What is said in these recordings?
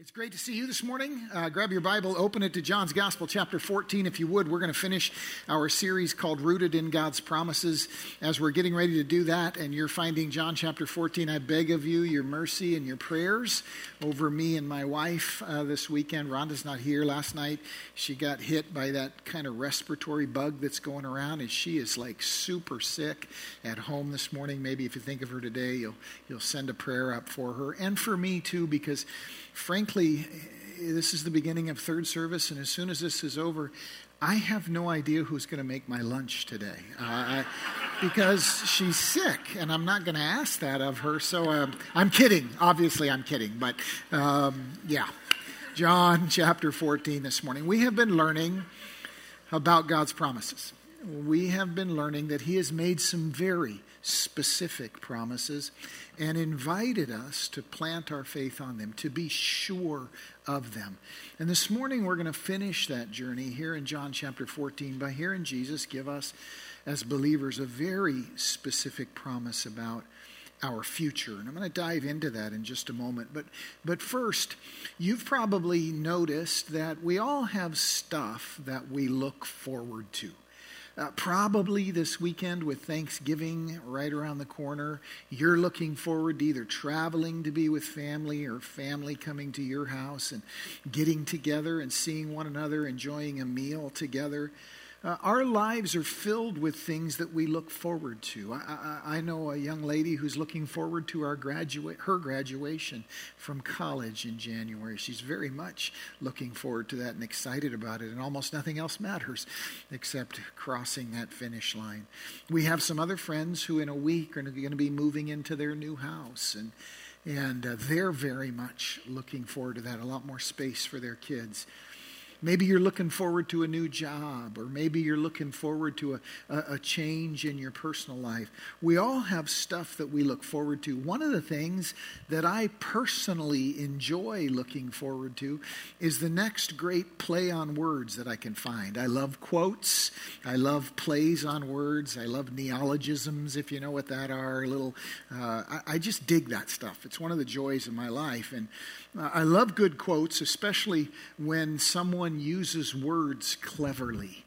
It's great to see you this morning. Uh, grab your Bible, open it to John's Gospel, chapter 14, if you would. We're going to finish our series called Rooted in God's Promises. As we're getting ready to do that, and you're finding John chapter 14, I beg of you your mercy and your prayers over me and my wife uh, this weekend. Rhonda's not here. Last night, she got hit by that kind of respiratory bug that's going around, and she is like super sick at home this morning. Maybe if you think of her today, you'll, you'll send a prayer up for her and for me too, because frankly, this is the beginning of third service, and as soon as this is over, I have no idea who's going to make my lunch today uh, I, because she's sick, and I'm not going to ask that of her. So um, I'm kidding. Obviously, I'm kidding. But um, yeah, John chapter 14 this morning. We have been learning about God's promises. We have been learning that He has made some very specific promises and invited us to plant our faith on them, to be sure of them. And this morning we're going to finish that journey here in John chapter 14 by hearing Jesus give us, as believers, a very specific promise about our future. And I'm going to dive into that in just a moment. But, but first, you've probably noticed that we all have stuff that we look forward to. Uh, probably this weekend with Thanksgiving right around the corner, you're looking forward to either traveling to be with family or family coming to your house and getting together and seeing one another, enjoying a meal together. Uh, our lives are filled with things that we look forward to. I, I, I, know a young lady who's looking forward to our graduate, her graduation from college in January. She's very much looking forward to that and excited about it, and almost nothing else matters except crossing that finish line. We have some other friends who, in a week, are going to be moving into their new house, and and uh, they're very much looking forward to that. A lot more space for their kids. Maybe you're looking forward to a new job, or maybe you're looking forward to a, a, a, change in your personal life. We all have stuff that we look forward to. One of the things that I personally enjoy looking forward to is the next great play on words that I can find. I love quotes, I love plays on words, I love neologisms, if you know what that are. Little, uh, I, I just dig that stuff. It's one of the joys of my life. And uh, I love good quotes, especially when someone uses words cleverly.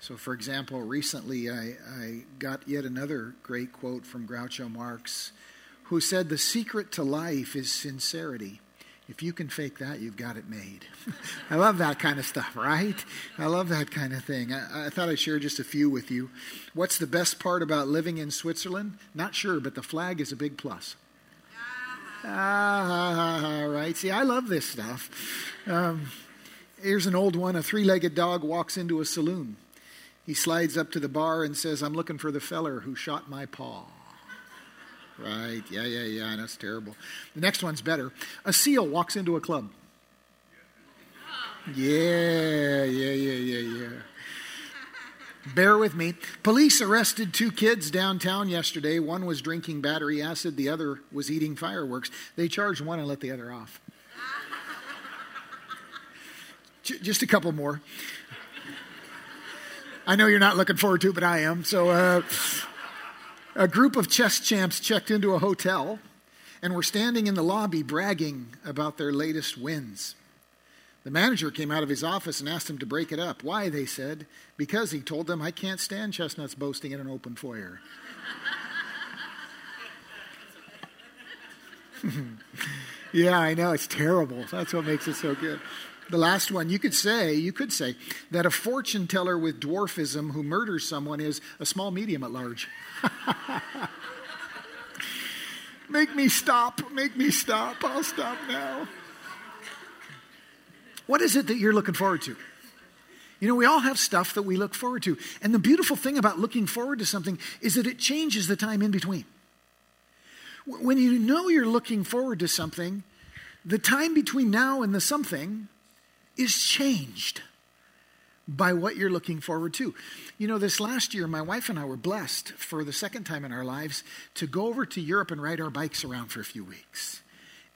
So, for example, recently I, I got yet another great quote from Groucho Marx, who said, The secret to life is sincerity. If you can fake that, you've got it made. I love that kind of stuff, right? I love that kind of thing. I, I, thought I'd share just a few with you. What's the best part about living in Switzerland? Not sure, but the flag is a big plus. Ah, right. See, I love this stuff. Um, here's an old one. A three legged dog walks into a saloon. He slides up to the bar and says, I'm looking for the feller who shot my paw. Right. Yeah, yeah, yeah. That's terrible. The next one's better. A seal walks into a club. Yeah, yeah, yeah, yeah, yeah. Bear with me. Police arrested two kids downtown yesterday. One was drinking battery acid, the other was eating fireworks. They charged one and let the other off. Just a couple more. I know you're not looking forward to it, but I am. So, uh, a group of chess champs checked into a hotel and were standing in the lobby bragging about their latest wins. The manager came out of his office and asked him to break it up. Why, they said. Because he told them, I can't stand chestnuts boasting in an open foyer. yeah, I know, it's terrible. That's what makes it so good. The last one, you could say, you could say that a fortune teller with dwarfism who murders someone is a small medium at large. make me stop, make me stop. I'll stop now. What is it that you're looking forward to? You know, we all have stuff that we look forward to. And the beautiful thing about looking forward to something is that it changes the time in between. When you know you're looking forward to something, the time between now and the something is changed by what you're looking forward to. You know, this last year, my wife and I were blessed for the second time in our lives to go over to Europe and ride our bikes around for a few weeks.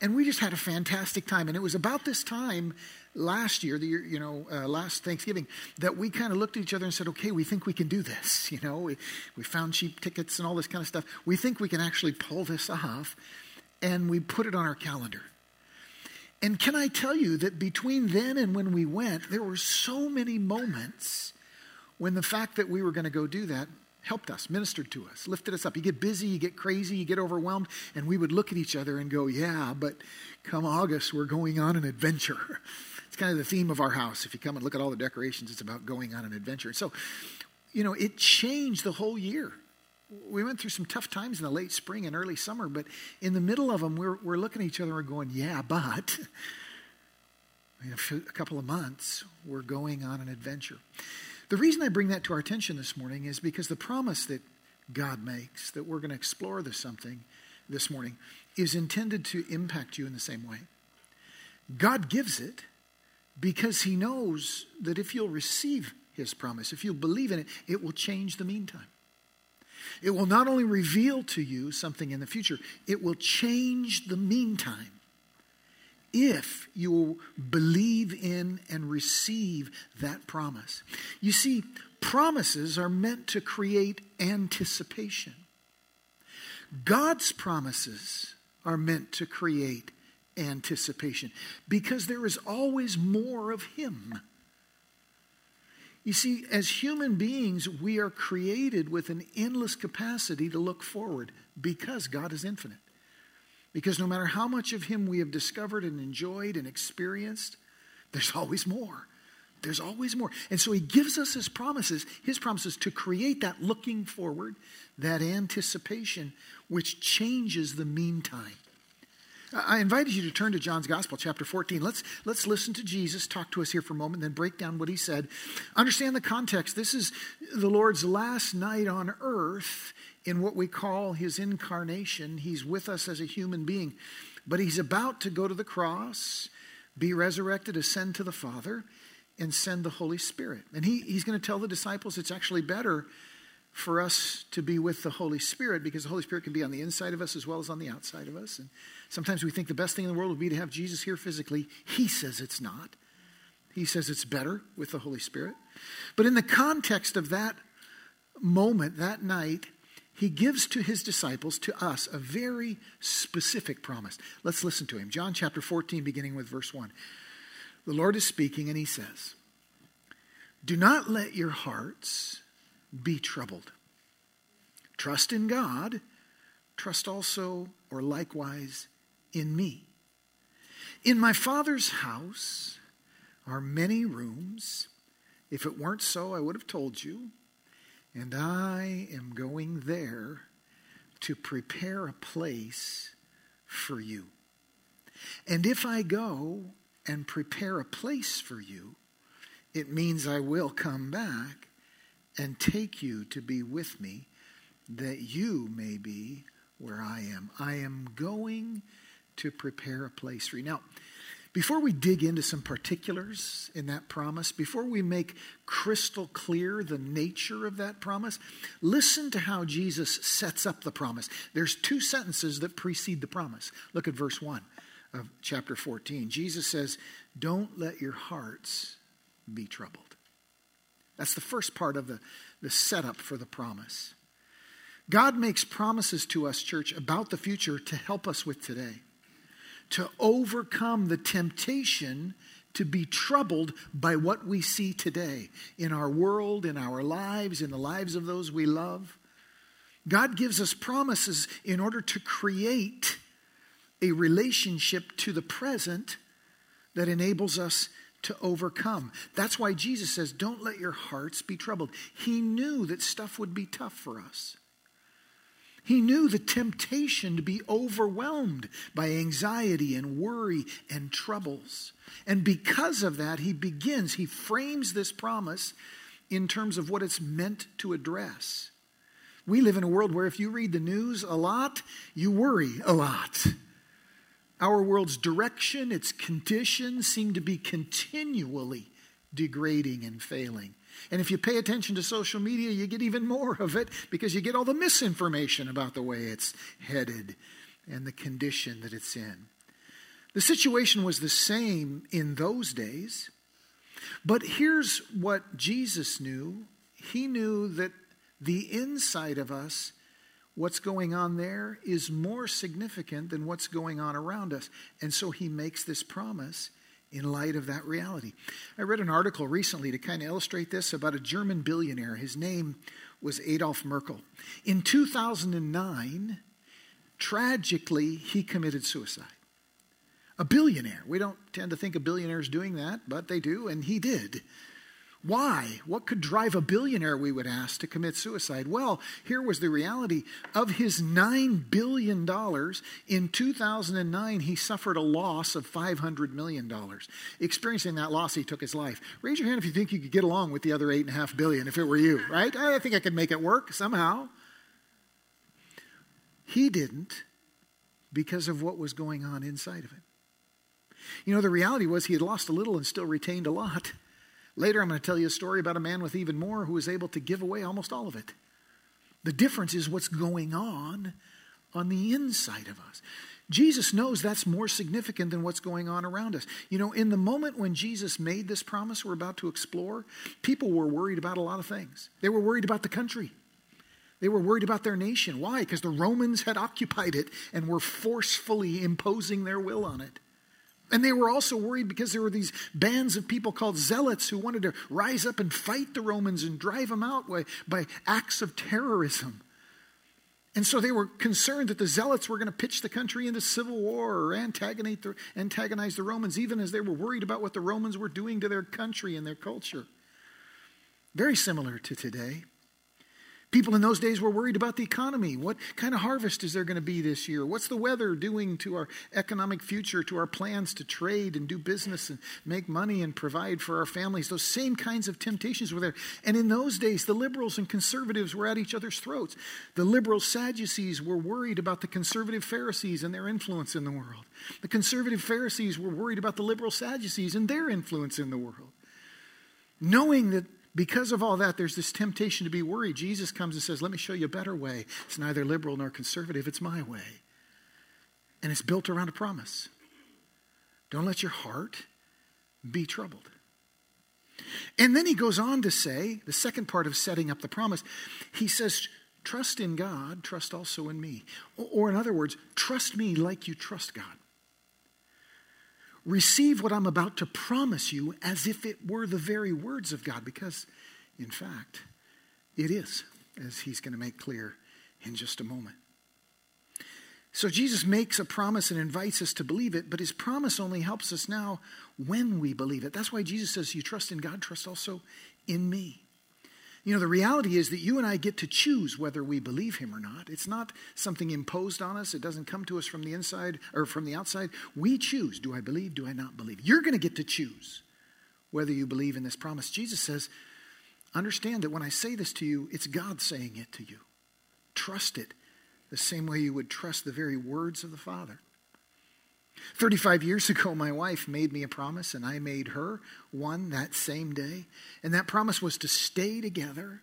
And we just had a fantastic time. And it was about this time last year, the year, you know, uh, last Thanksgiving, that we kind of looked at each other and said, okay, we think we can do this. You know, we, we found cheap tickets and all this kind of stuff. We think we can actually pull this off. And we put it on our calendar. And can I tell you that between then and when we went, there were so many moments when the fact that we were going to go do that helped us, ministered to us, lifted us up. You get busy, you get crazy, you get overwhelmed, and we would look at each other and go, Yeah, but come August, we're going on an adventure. It's kind of the theme of our house. If you come and look at all the decorations, it's about going on an adventure. So, you know, it changed the whole year. We went through some tough times in the late spring and early summer, but in the middle of them, we're, we're looking at each other and going, Yeah, but in a couple of months, we're going on an adventure. The reason I bring that to our attention this morning is because the promise that God makes, that we're going to explore this something this morning, is intended to impact you in the same way. God gives it because He knows that if you'll receive His promise, if you'll believe in it, it will change the meantime. It will not only reveal to you something in the future, it will change the meantime if you will believe in and receive that promise. You see, promises are meant to create anticipation. God's promises are meant to create anticipation because there is always more of Him. You see, as human beings, we are created with an endless capacity to look forward because God is infinite. Because no matter how much of Him we have discovered and enjoyed and experienced, there's always more. There's always more. And so He gives us His promises, His promises to create that looking forward, that anticipation, which changes the meantime. I invited you to turn to John's Gospel, chapter 14. Let's, let's listen to Jesus talk to us here for a moment, then break down what he said. Understand the context. This is the Lord's last night on earth in what we call his incarnation. He's with us as a human being, but he's about to go to the cross, be resurrected, ascend to the Father, and send the Holy Spirit. And he, he's going to tell the disciples it's actually better for us to be with the Holy Spirit because the Holy Spirit can be on the inside of us as well as on the outside of us. And sometimes we think the best thing in the world would be to have Jesus here physically. He says it's not. He says it's better with the Holy Spirit. But in the context of that moment, that night, he gives to his disciples, to us, a very specific promise. Let's listen to him. John chapter 14, beginning with verse 1. The Lord is speaking, and he says, Do not let your hearts be troubled. Trust in God, trust also, or likewise, in me. In my Father's house are many rooms. If it weren't so, I would have told you. And I am going there to prepare a place for you. And if I go and prepare a place for you, it means I will come back and take you to be with me, that you may be where I am. I am going to prepare a place for you. Now, before we dig into some particulars in that promise, before we make crystal clear the nature of that promise, listen to how Jesus sets up the promise. There's two sentences that precede the promise. Look at verse 1 of chapter 14. Jesus says, Don't let your hearts be troubled. That's the first part of the, the setup for the promise. God makes promises to us, church, about the future to help us with today to overcome the temptation to be troubled by what we see today in our world, in our lives, in the lives of those we love. God gives us promises in order to create a relationship to the present that enables us to overcome. That's why Jesus says, Don't let your hearts be troubled. He knew that stuff would be tough for us. He knew the temptation to be overwhelmed by anxiety and worry and troubles. And because of that, he begins, he frames this promise in terms of what it's meant to address. We live in a world where if you read the news a lot, you worry a lot. Our world's direction, its conditions seem to be continually degrading and failing. And if you pay attention to social media, you get even more of it because you get all the misinformation about the way it's headed and the condition that it's in. The situation was the same in those days. But here's what Jesus knew He knew that the inside of us what's going on there is more significant than what's going on around us. And so he makes this promise in light of that reality. I read an article recently to kind of illustrate this about a German billionaire. His name was Adolf Merckle. In 2009, tragically, he committed suicide. A billionaire. We don't tend to think of billionaires doing that, but they do, and he did. Why? What could drive a billionaire, we would ask, to commit suicide? Well, here was the reality. Of his $9 billion, in 2009, he suffered a loss of $500 million. Experiencing that loss, he took his life. Raise your hand if you think you could get along with the other 8.5 billion if it were you, right? I think I could make it work somehow. He didn't because of what was going on inside of him. You know, the reality was he had lost a little and still retained a lot. Later, I'm going to tell you a story about a man with even more who was able to give away almost all of it. The difference is what's going on on the inside of us. Jesus knows that's more significant than what's going on around us. You know, in the moment when Jesus made this promise we're about to explore, people were worried about a lot of things. They were worried about the country. They were worried about their nation. Why? Because the Romans had occupied it and were forcefully imposing their will on it. And they were also worried because there were these bands of people called zealots who wanted to rise up and fight the Romans and drive them out by, by acts of terrorism. And so they were concerned that the zealots were going to pitch the country into civil war or antagonize the, antagonize the Romans, even as they were worried about what the Romans were doing to their country and their culture. Very similar to today. People in those days were worried about the economy. What kind of harvest is there going to be this year? What's the weather doing to our economic future, to our plans to trade and do business and make money and provide for our families? Those same kinds of temptations were there. And in those days, the liberals and conservatives were at each other's throats. The liberal Sadducees were worried about the conservative Pharisees and their influence in the world. The conservative Pharisees were worried about the liberal Sadducees and their influence in the world. Knowing that because of all that, there's this temptation to be worried. Jesus comes and says, Let me show you a better way. It's neither liberal nor conservative, it's my way. And it's built around a promise. Don't let your heart be troubled. And then he goes on to say, the second part of setting up the promise, he says, Trust in God, trust also in me. Or, in other words, trust me like you trust God. Receive what I'm about to promise you as if it were the very words of God, because, in fact, it is, as he's going to make clear in just a moment. So Jesus makes a promise and invites us to believe it, but his promise only helps us now when we believe it. That's why Jesus says, You trust in God, trust also in me. You know, the reality is that you and I get to choose whether we believe him or not. It's not something imposed on us. It doesn't come to us from the inside or from the outside. We choose do I believe, do I not believe? You're going to get to choose whether you believe in this promise. Jesus says, understand that when I say this to you, it's God saying it to you. Trust it the same way you would trust the very words of the Father. 35 years ago, my wife made me a promise, and I made her one that same day. And that promise was to stay together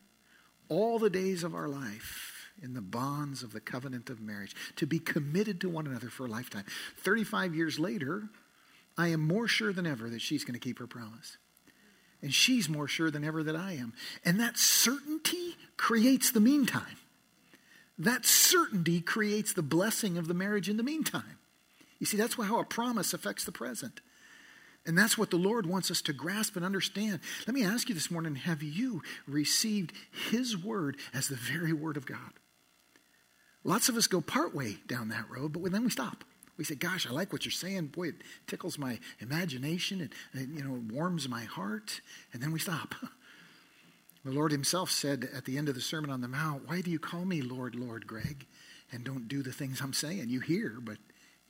all the days of our life in the bonds of the covenant of marriage, to be committed to one another for a lifetime. 35 years later, I am more sure than ever that she's going to keep her promise. And she's more sure than ever that I am. And that certainty creates the meantime. That certainty creates the blessing of the marriage in the meantime. You see, that's how a promise affects the present. And that's what the Lord wants us to grasp and understand. Let me ask you this morning have you received His word as the very word of God? Lots of us go partway down that road, but then we stop. We say, Gosh, I like what you're saying. Boy, it tickles my imagination and, and you know, warms my heart. And then we stop. The Lord Himself said at the end of the Sermon on the Mount, Why do you call me Lord, Lord, Greg, and don't do the things I'm saying? You hear, but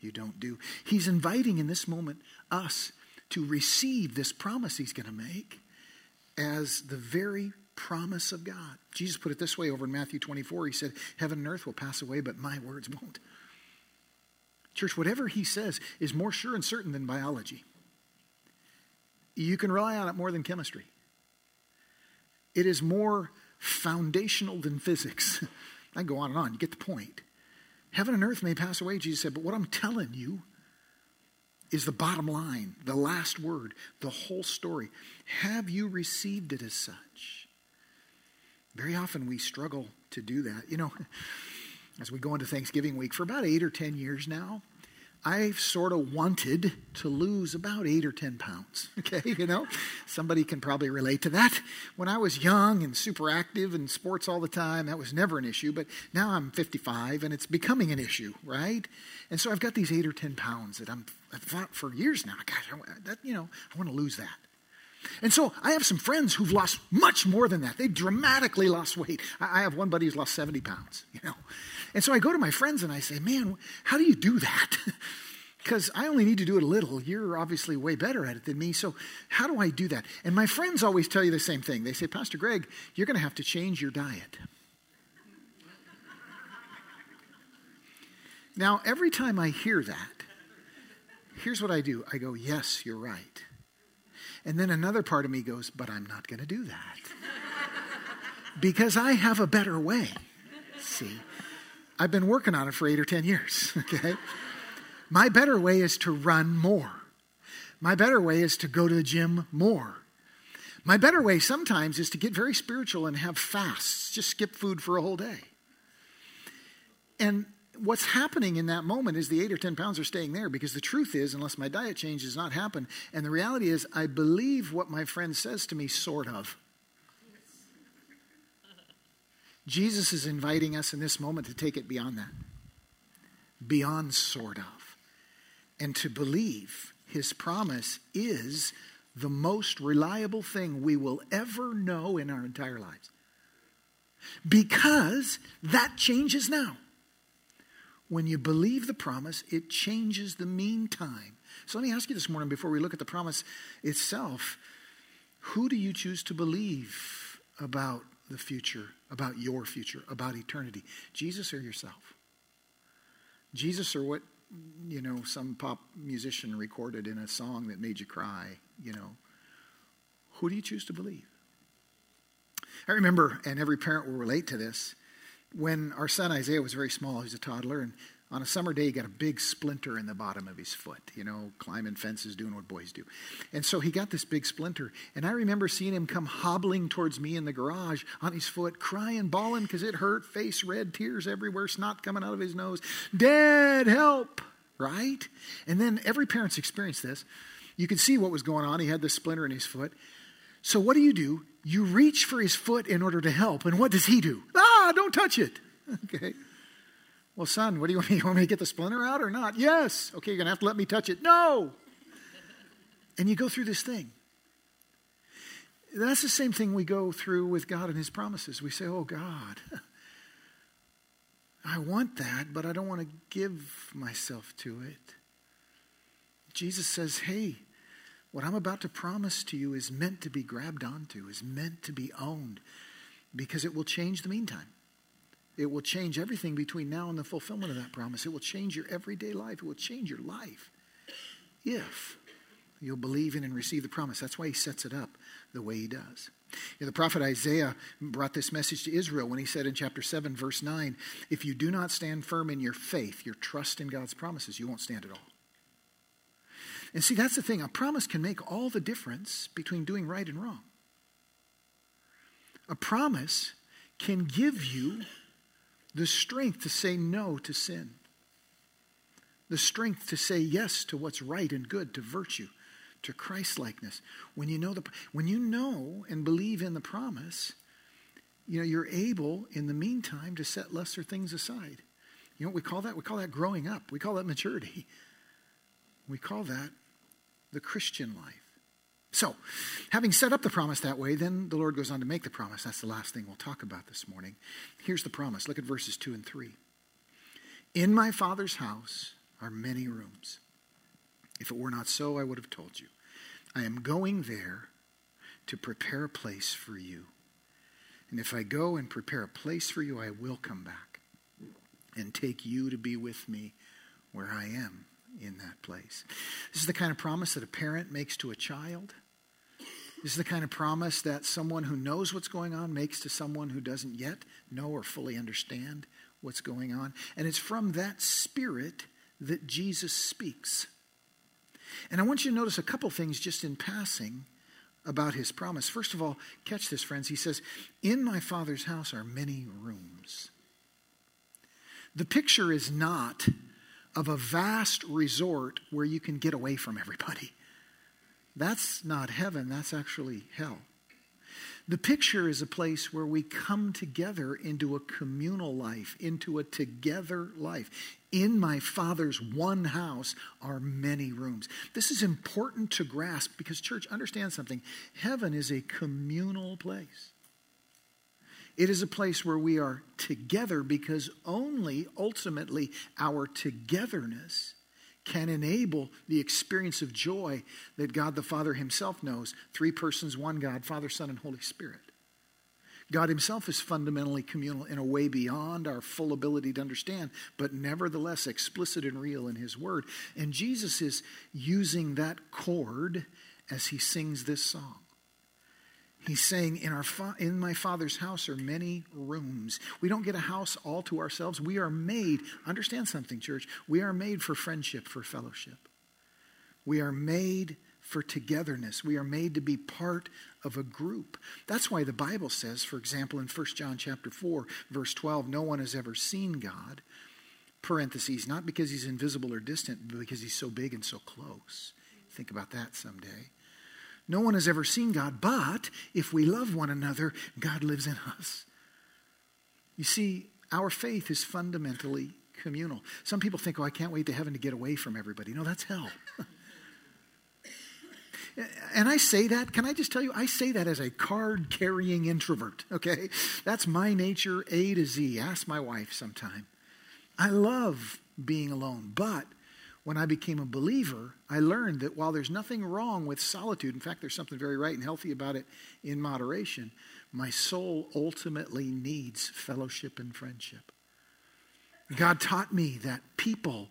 you don't do. He's inviting in this moment us to receive this promise he's going to make as the very promise of God. Jesus put it this way over in Matthew 24. He said, Heaven and earth will pass away, but my words won't. Church, whatever he says is more sure and certain than biology. You can rely on it more than chemistry. It is more foundational than physics. I go on and on. You get the point. Heaven and earth may pass away, Jesus said, but what I'm telling you is the bottom line, the last word, the whole story. Have you received it as such? Very often we struggle to do that. You know, as we go into Thanksgiving week, for about eight or 10 years now, I've sort of wanted to lose about eight or 10 pounds. Okay, you know, somebody can probably relate to that. When I was young and super active and sports all the time, that was never an issue. But now I'm 55 and it's becoming an issue, right? And so I've got these eight or 10 pounds that I'm, I've thought for years now. Gosh, I, that, you know, I want to lose that. And so I have some friends who've lost much more than that. They dramatically lost weight. I have one buddy who's lost 70 pounds, you know. And so I go to my friends and I say, man, how do you do that? Because I only need to do it a little. You're obviously way better at it than me. So how do I do that? And my friends always tell you the same thing. They say, Pastor Greg, you're going to have to change your diet. now, every time I hear that, here's what I do I go, yes, you're right. And then another part of me goes, but I'm not going to do that. because I have a better way. See, I've been working on it for eight or 10 years, okay? My better way is to run more. My better way is to go to the gym more. My better way sometimes is to get very spiritual and have fasts, just skip food for a whole day. And what's happening in that moment is the eight or 10 pounds are staying there because the truth is, unless my diet change does not happen, and the reality is, I believe what my friend says to me, sort of. Jesus is inviting us in this moment to take it beyond that, beyond sort of, and to believe his promise is the most reliable thing we will ever know in our entire lives. Because that changes now. When you believe the promise, it changes the meantime. So let me ask you this morning before we look at the promise itself who do you choose to believe about the future, about your future, about eternity? Jesus or yourself? Jesus or what, you know, some pop musician recorded in a song that made you cry, you know? Who do you choose to believe? I remember, and every parent will relate to this, when our son Isaiah was very small, he was a toddler, and on a summer day, he got a big splinter in the bottom of his foot, you know, climbing fences, doing what boys do. And so he got this big splinter. And I remember seeing him come hobbling towards me in the garage on his foot, crying, bawling because it hurt, face red, tears everywhere, snot coming out of his nose. Dad, help! Right? And then every parent's experienced this. You could see what was going on. He had this splinter in his foot. So what do you do? You reach for his foot in order to help. And what does he do? Ah, don't touch it. Okay. Well, son, what do you want me? You want me to get the splinter out or not? Yes. Okay, you're going to have to let me touch it. No. And you go through this thing. That's the same thing we go through with God and His promises. We say, Oh, God, I want that, but I don't want to give myself to it. Jesus says, Hey, what I'm about to promise to you is meant to be grabbed onto, is meant to be owned, because it will change the meantime. It will change everything between now and the fulfillment of that promise. It will change your everyday life. It will change your life if you'll believe in and receive the promise. That's why he sets it up the way he does. You know, the prophet Isaiah brought this message to Israel when he said in chapter 7, verse 9, If you do not stand firm in your faith, your trust in God's promises, you won't stand at all. And see, that's the thing. A promise can make all the difference between doing right and wrong. A promise can give you the strength to say no to sin, the strength to say yes to what's right and good, to virtue, to Christlikeness. When you know the when you know and believe in the promise, you know you're able in the meantime to set lesser things aside. You know what we call that? We call that growing up. We call that maturity. We call that the Christian life. So, having set up the promise that way, then the Lord goes on to make the promise. That's the last thing we'll talk about this morning. Here's the promise. Look at verses 2 and 3. In my Father's house are many rooms. If it were not so, I would have told you. I am going there to prepare a place for you. And if I go and prepare a place for you, I will come back and take you to be with me where I am in that place. This is the kind of promise that a parent makes to a child. This is the kind of promise that someone who knows what's going on makes to someone who doesn't yet know or fully understand what's going on. And it's from that spirit that Jesus speaks. And I want you to notice a couple things just in passing about his promise. First of all, catch this, friends. He says, In my Father's house are many rooms. The picture is not of a vast resort where you can get away from everybody. That's not heaven, that's actually hell. The picture is a place where we come together into a communal life, into a together life. In my Father's one house are many rooms. This is important to grasp because, church, understand something. Heaven is a communal place. It is a place where we are together because only ultimately our togetherness can enable the experience of joy that God the Father Himself knows. Three persons, one God, Father, Son, and Holy Spirit. God Himself is fundamentally communal in a way beyond our full ability to understand, but nevertheless explicit and real in His Word. And Jesus is using that chord as He sings this song. He's saying, in, our fa- in my Father's house are many rooms. We don't get a house all to ourselves. We are made, understand something, church. We are made for friendship, for fellowship. We are made for togetherness. We are made to be part of a group. That's why the Bible says, for example, in 1 John chapter 4, verse 12, no one has ever seen God. Parentheses, not because he's invisible or distant, but because he's so big and so close. Think about that someday. No one has ever seen God, but if we love one another, God lives in us. You see, our faith is fundamentally communal. Some people think, oh, I can't wait to heaven to get away from everybody. No, that's hell. and I say that, can I just tell you, I say that as a card carrying introvert, okay? That's my nature, A to Z. Ask my wife sometime. I love being alone, but when I became a believer, I learned that while there's nothing wrong with solitude, in fact, there's something very right and healthy about it in moderation, my soul ultimately needs fellowship and friendship. God taught me that people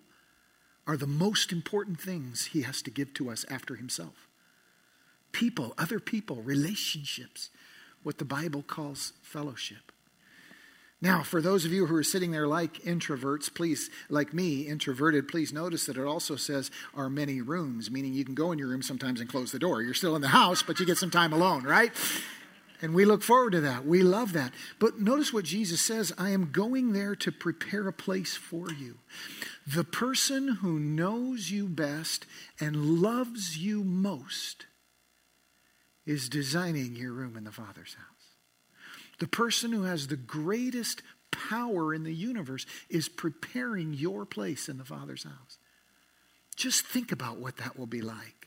are the most important things He has to give to us after Himself. People, other people, relationships, what the Bible calls fellowship. Now, for those of you who are sitting there like introverts, please, like me, introverted, please notice that it also says are many rooms, meaning you can go in your room sometimes and close the door. You're still in the house, but you get some time alone, right? And we look forward to that. We love that. But notice what Jesus says I am going there to prepare a place for you. The person who knows you best and loves you most is designing your room in the Father's house. The person who has the greatest power in the universe is preparing your place in the Father's house. Just think about what that will be like.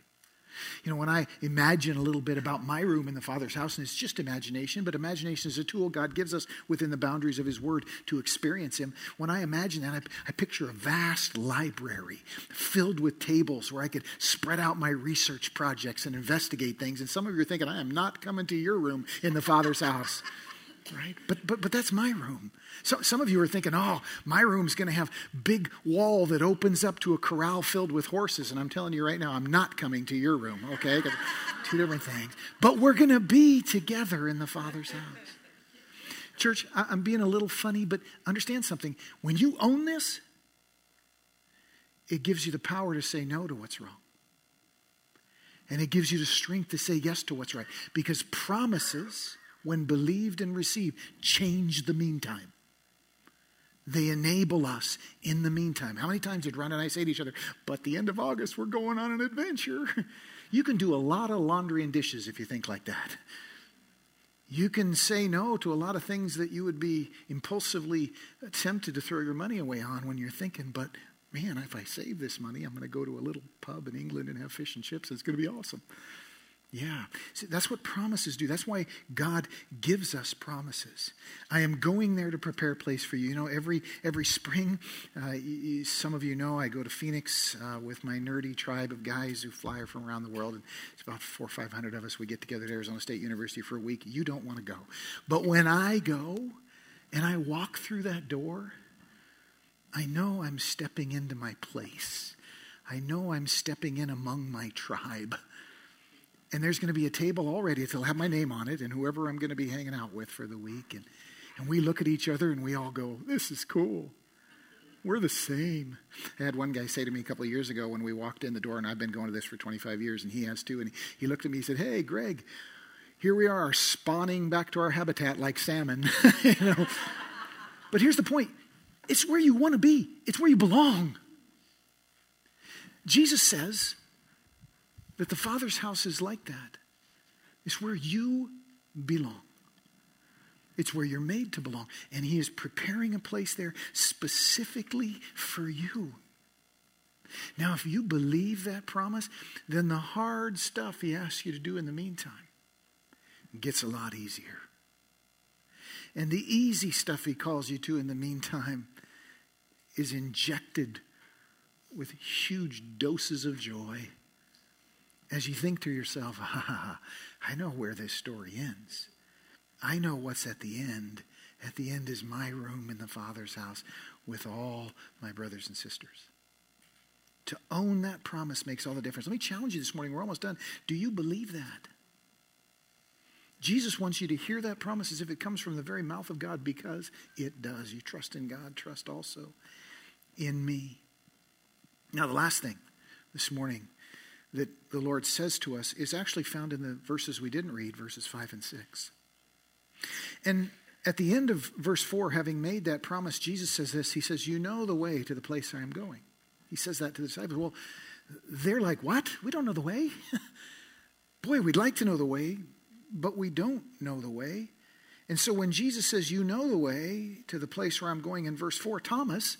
You know, when I imagine a little bit about my room in the Father's house, and it's just imagination, but imagination is a tool God gives us within the boundaries of His Word to experience Him. When I imagine that, I, I picture a vast library filled with tables where I could spread out my research projects and investigate things. And some of you are thinking, I am not coming to your room in the Father's house right? But, but, but that's my room. So, some of you are thinking, oh, my room's going to have big wall that opens up to a corral filled with horses. And I'm telling you right now, I'm not coming to your room, okay? Two different things. But we're going to be together in the Father's house. Church, I, I'm being a little funny, but understand something. When you own this, it gives you the power to say no to what's wrong. And it gives you the strength to say yes to what's right. Because promises when believed and received, change the meantime. They enable us in the meantime. How many times did Ron and I say to each other, but the end of August, we're going on an adventure? You can do a lot of laundry and dishes if you think like that. You can say no to a lot of things that you would be impulsively tempted to throw your money away on when you're thinking, but man, if I save this money, I'm going to go to a little pub in England and have fish and chips. It's going to be awesome. Yeah. See, that's what promises do. That's why God gives us promises. I am going there to prepare a place for you. You know, every every spring, uh, some of you know I go to Phoenix uh, with my nerdy tribe of guys who fly from around the world. And it's about four or five hundred of us. We get together at Arizona State University for a week. You don't want to go. But when I go and I walk through that door, I know I'm stepping into my place. I know I'm stepping in among my tribe and there's going to be a table already that'll have my name on it and whoever I'm going to be hanging out with for the week. And, and we look at each other and we all go, This is cool. We're the same. I had one guy say to me a couple of years ago when we walked in the door, and I've been going to this for 25 years, and he has too. And he looked at me and said, Hey, Greg, here we are spawning back to our habitat like salmon. you know? But here's the point It's where you want to be, it's where you belong. Jesus says that the Father's house is like that. It's where you belong. It's where you're made to belong. And He is preparing a place there specifically for you. Now, if you believe that promise, then the hard stuff He asks you to do in the meantime gets a lot easier. And the easy stuff He calls you to in the meantime is injected with huge doses of joy as you think to yourself, ha, ha ha! I know where this story ends. I know what's at the end. At the end is my room in the Father's house with all my brothers and sisters. To own that promise makes all the difference. Let me challenge you this morning. We're almost done. Do you believe that? Jesus wants you to hear that promise as if it comes from the very mouth of God because it does. You trust in God, trust also in me. Now, the last thing this morning that the Lord says to us is actually found in the verses we didn't read, verses 5 and 6. And at the end of verse 4, having made that promise, Jesus says this He says, You know the way to the place I am going. He says that to the disciples. Well, they're like, What? We don't know the way? Boy, we'd like to know the way, but we don't know the way. And so when Jesus says, You know the way to the place where I'm going in verse 4, Thomas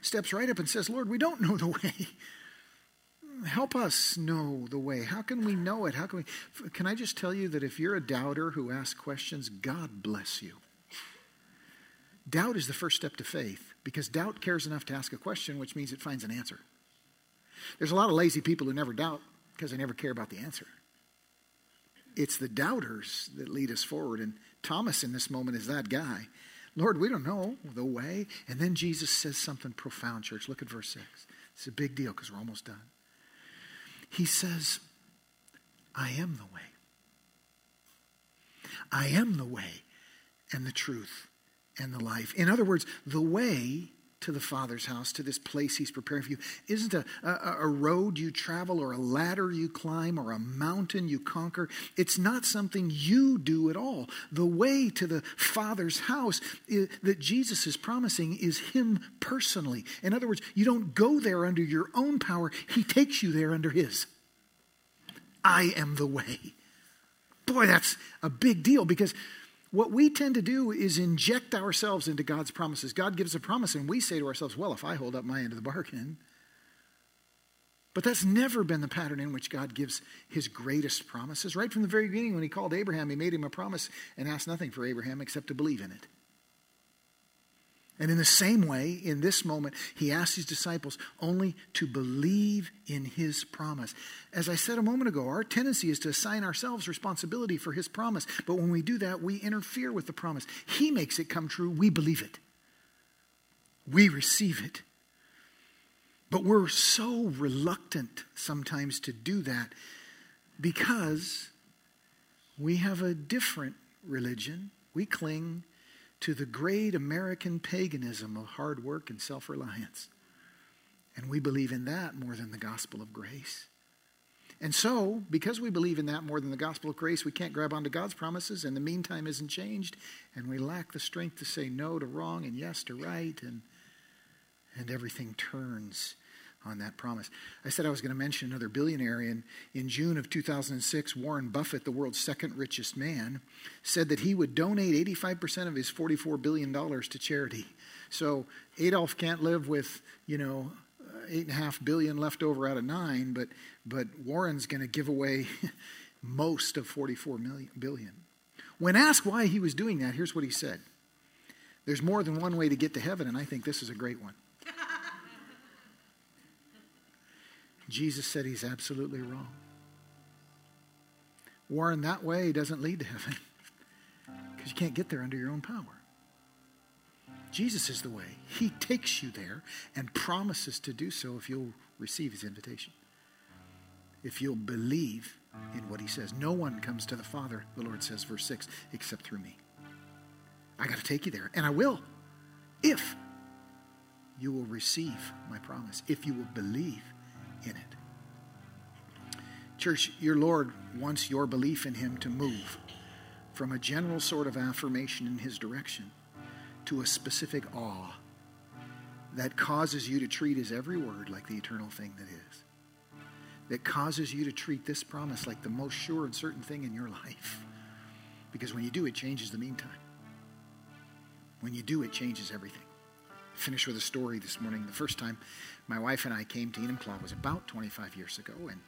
steps right up and says, Lord, we don't know the way. Help us know the way. How can we know it? How can we? Can I just tell you that if you're a doubter who asks questions, God bless you. Doubt is the first step to faith because doubt cares enough to ask a question, which means it finds an answer. There's a lot of lazy people who never doubt because they never care about the answer. It's the doubters that lead us forward. And Thomas in this moment is that guy. Lord, we don't know the way. And then Jesus says something profound, church. Look at verse 6. It's a big deal because we're almost done. He says, I am the way. I am the way and the truth and the life. In other words, the way to the Father's house, to this place He's preparing for you, isn't a, a, a, road you travel or a ladder you climb or a mountain you conquer. It's not something you do at all. The way to the Father's house is, that Jesus is promising is Him personally. In other words, you don't go there under your own power, He takes you there under His. I am the way. Boy, that's a big deal because what we tend to do is inject ourselves into God's promises. God gives a promise, and we say to ourselves, well, if I hold up my end of the bargain. But that's never been the pattern in which God gives his greatest promises. Right from the very beginning, when he called Abraham, he made him a promise and asked nothing for Abraham except to believe in it. And in the same way, in this moment, he asks his disciples only to believe in his promise. As I said a moment ago, our tendency is to assign ourselves responsibility for his promise. But when we do that, we interfere with the promise. He makes it come true, we believe it, we receive it. But we're so reluctant sometimes to do that because we have a different religion. We cling to the great American paganism of hard work and self reliance. And we believe in that more than the gospel of grace. And so, because we believe in that more than the gospel of grace, we can't grab onto God's promises, and the meantime isn't changed, and we lack the strength to say no to wrong and yes to right, and, and everything turns on that promise. I said I was going to mention another billionaire. In, in June of 2006, Warren Buffett, the world's second richest man, said that he would donate 85% of his $44 billion to charity. So Adolf can't live with, you know, uh, eight and a half billion left over out of nine, but, but Warren's going to give away most of 44 million, billion. When asked why he was doing that, here's what he said There's more than one way to get to heaven, and I think this is a great one. Jesus said he's absolutely wrong. Warren, that way doesn't lead to heaven because you can't get there under your own power. Jesus is the way. He takes you there and promises to do so if you'll receive his invitation. If you'll believe in what he says. No one comes to the Father, the Lord says, verse 6, except through me. I got to take you there, and I will, if you will receive my promise, if you will believe in. Church, your Lord wants your belief in Him to move from a general sort of affirmation in His direction to a specific awe that causes you to treat his every word like the eternal thing that is. That causes you to treat this promise like the most sure and certain thing in your life. Because when you do, it changes the meantime. When you do, it changes everything. Finish with a story this morning. The first time my wife and I came to Enumclaw was about 25 years ago, and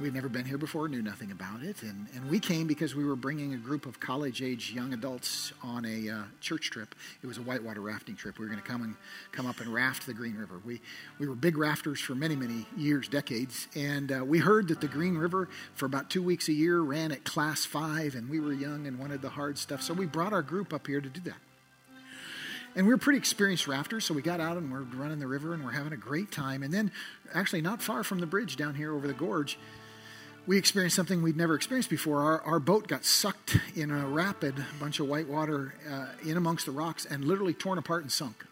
We'd never been here before, knew nothing about it. And, and we came because we were bringing a group of college age young adults on a uh, church trip. It was a whitewater rafting trip. We were going to come and come up and raft the Green River. We, we were big rafters for many, many years, decades. And uh, we heard that the Green River, for about two weeks a year, ran at class five, and we were young and wanted the hard stuff. So we brought our group up here to do that. And we were pretty experienced rafters, so we got out and we're running the river and we're having a great time. And then, actually, not far from the bridge down here over the gorge, we experienced something we'd never experienced before. Our, our boat got sucked in a rapid, a bunch of white water uh, in amongst the rocks, and literally torn apart and sunk.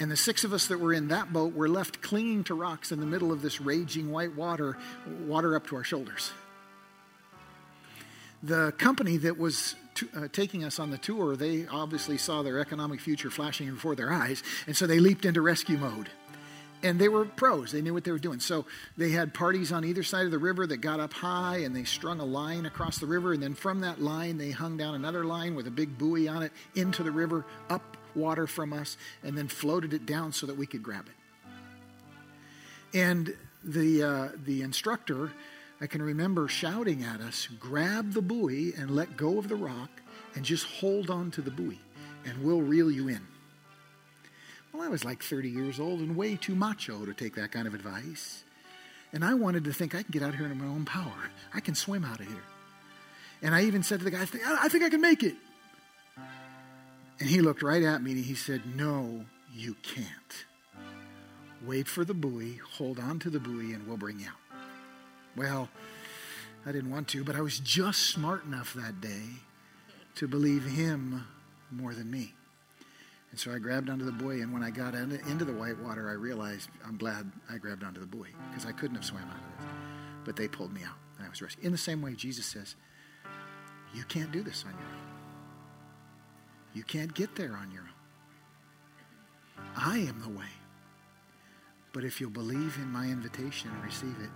And the six of us that were in that boat were left clinging to rocks in the middle of this raging white water, water up to our shoulders. The company that was uh, taking us on the tour, they obviously saw their economic future flashing before their eyes, and so they leaped into rescue mode. And they were pros, they knew what they were doing. So they had parties on either side of the river that got up high and they strung a line across the river. And then from that line, they hung down another line with a big buoy on it into the river, up water from us, and then floated it down so that we could grab it. And the, uh, the instructor I can remember shouting at us, grab the buoy and let go of the rock and just hold on to the buoy, and we'll reel you in. Well, I was like 30 years old and way too macho to take that kind of advice. And I wanted to think I can get out of here in my own power. I can swim out of here. And I even said to the guy, I think I can make it. And he looked right at me and he said, No, you can't. Wait for the buoy, hold on to the buoy, and we'll bring you out. Well, I didn't want to, but I was just smart enough that day to believe him more than me. And so I grabbed onto the buoy, and when I got into the white water, I realized I'm glad I grabbed onto the buoy because I couldn't have swam out of it. But they pulled me out, and I was rescued. In the same way, Jesus says, You can't do this on your own. You can't get there on your own. I am the way. But if you'll believe in my invitation and receive it,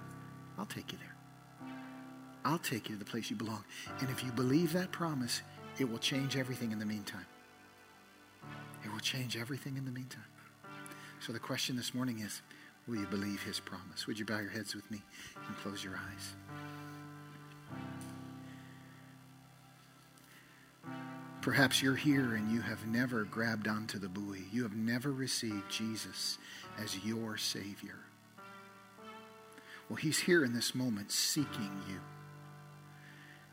I'll take you there. I'll take you to the place you belong. And if you believe that promise, it will change everything in the meantime. It will change everything in the meantime. So the question this morning is will you believe his promise? Would you bow your heads with me and close your eyes? Perhaps you're here and you have never grabbed onto the buoy. You have never received Jesus as your Savior. Well, he's here in this moment seeking you.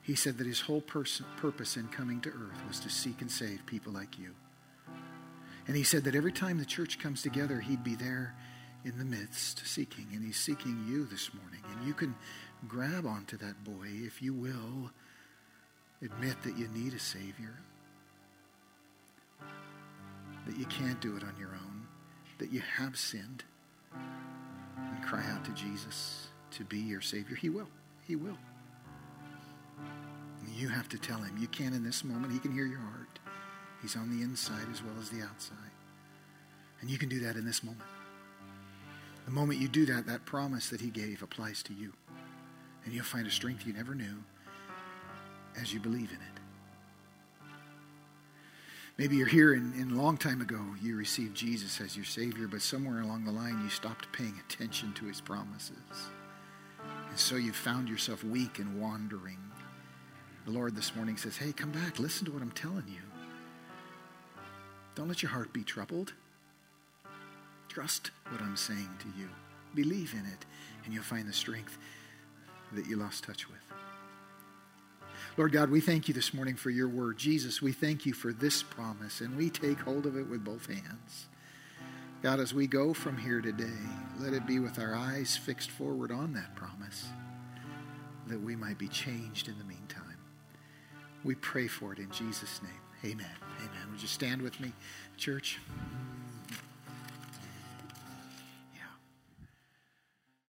He said that his whole pers- purpose in coming to earth was to seek and save people like you. And he said that every time the church comes together, he'd be there in the midst seeking. And he's seeking you this morning. And you can grab onto that buoy if you will admit that you need a Savior, that you can't do it on your own, that you have sinned, and cry out to Jesus to be your Savior, He will. He will. You have to tell Him. You can in this moment. He can hear your heart. He's on the inside as well as the outside. And you can do that in this moment. The moment you do that, that promise that He gave applies to you. And you'll find a strength you never knew as you believe in it. Maybe you're here and, and, a long time ago you received Jesus as your Savior, but somewhere along the line you stopped paying attention to His promises. And so you found yourself weak and wandering. The Lord this morning says, Hey, come back. Listen to what I'm telling you. Don't let your heart be troubled. Trust what I'm saying to you. Believe in it, and you'll find the strength that you lost touch with. Lord God, we thank you this morning for your word. Jesus, we thank you for this promise, and we take hold of it with both hands. God, as we go from here today, let it be with our eyes fixed forward on that promise that we might be changed in the meantime. We pray for it in Jesus' name. Amen. Amen. Would you stand with me, church?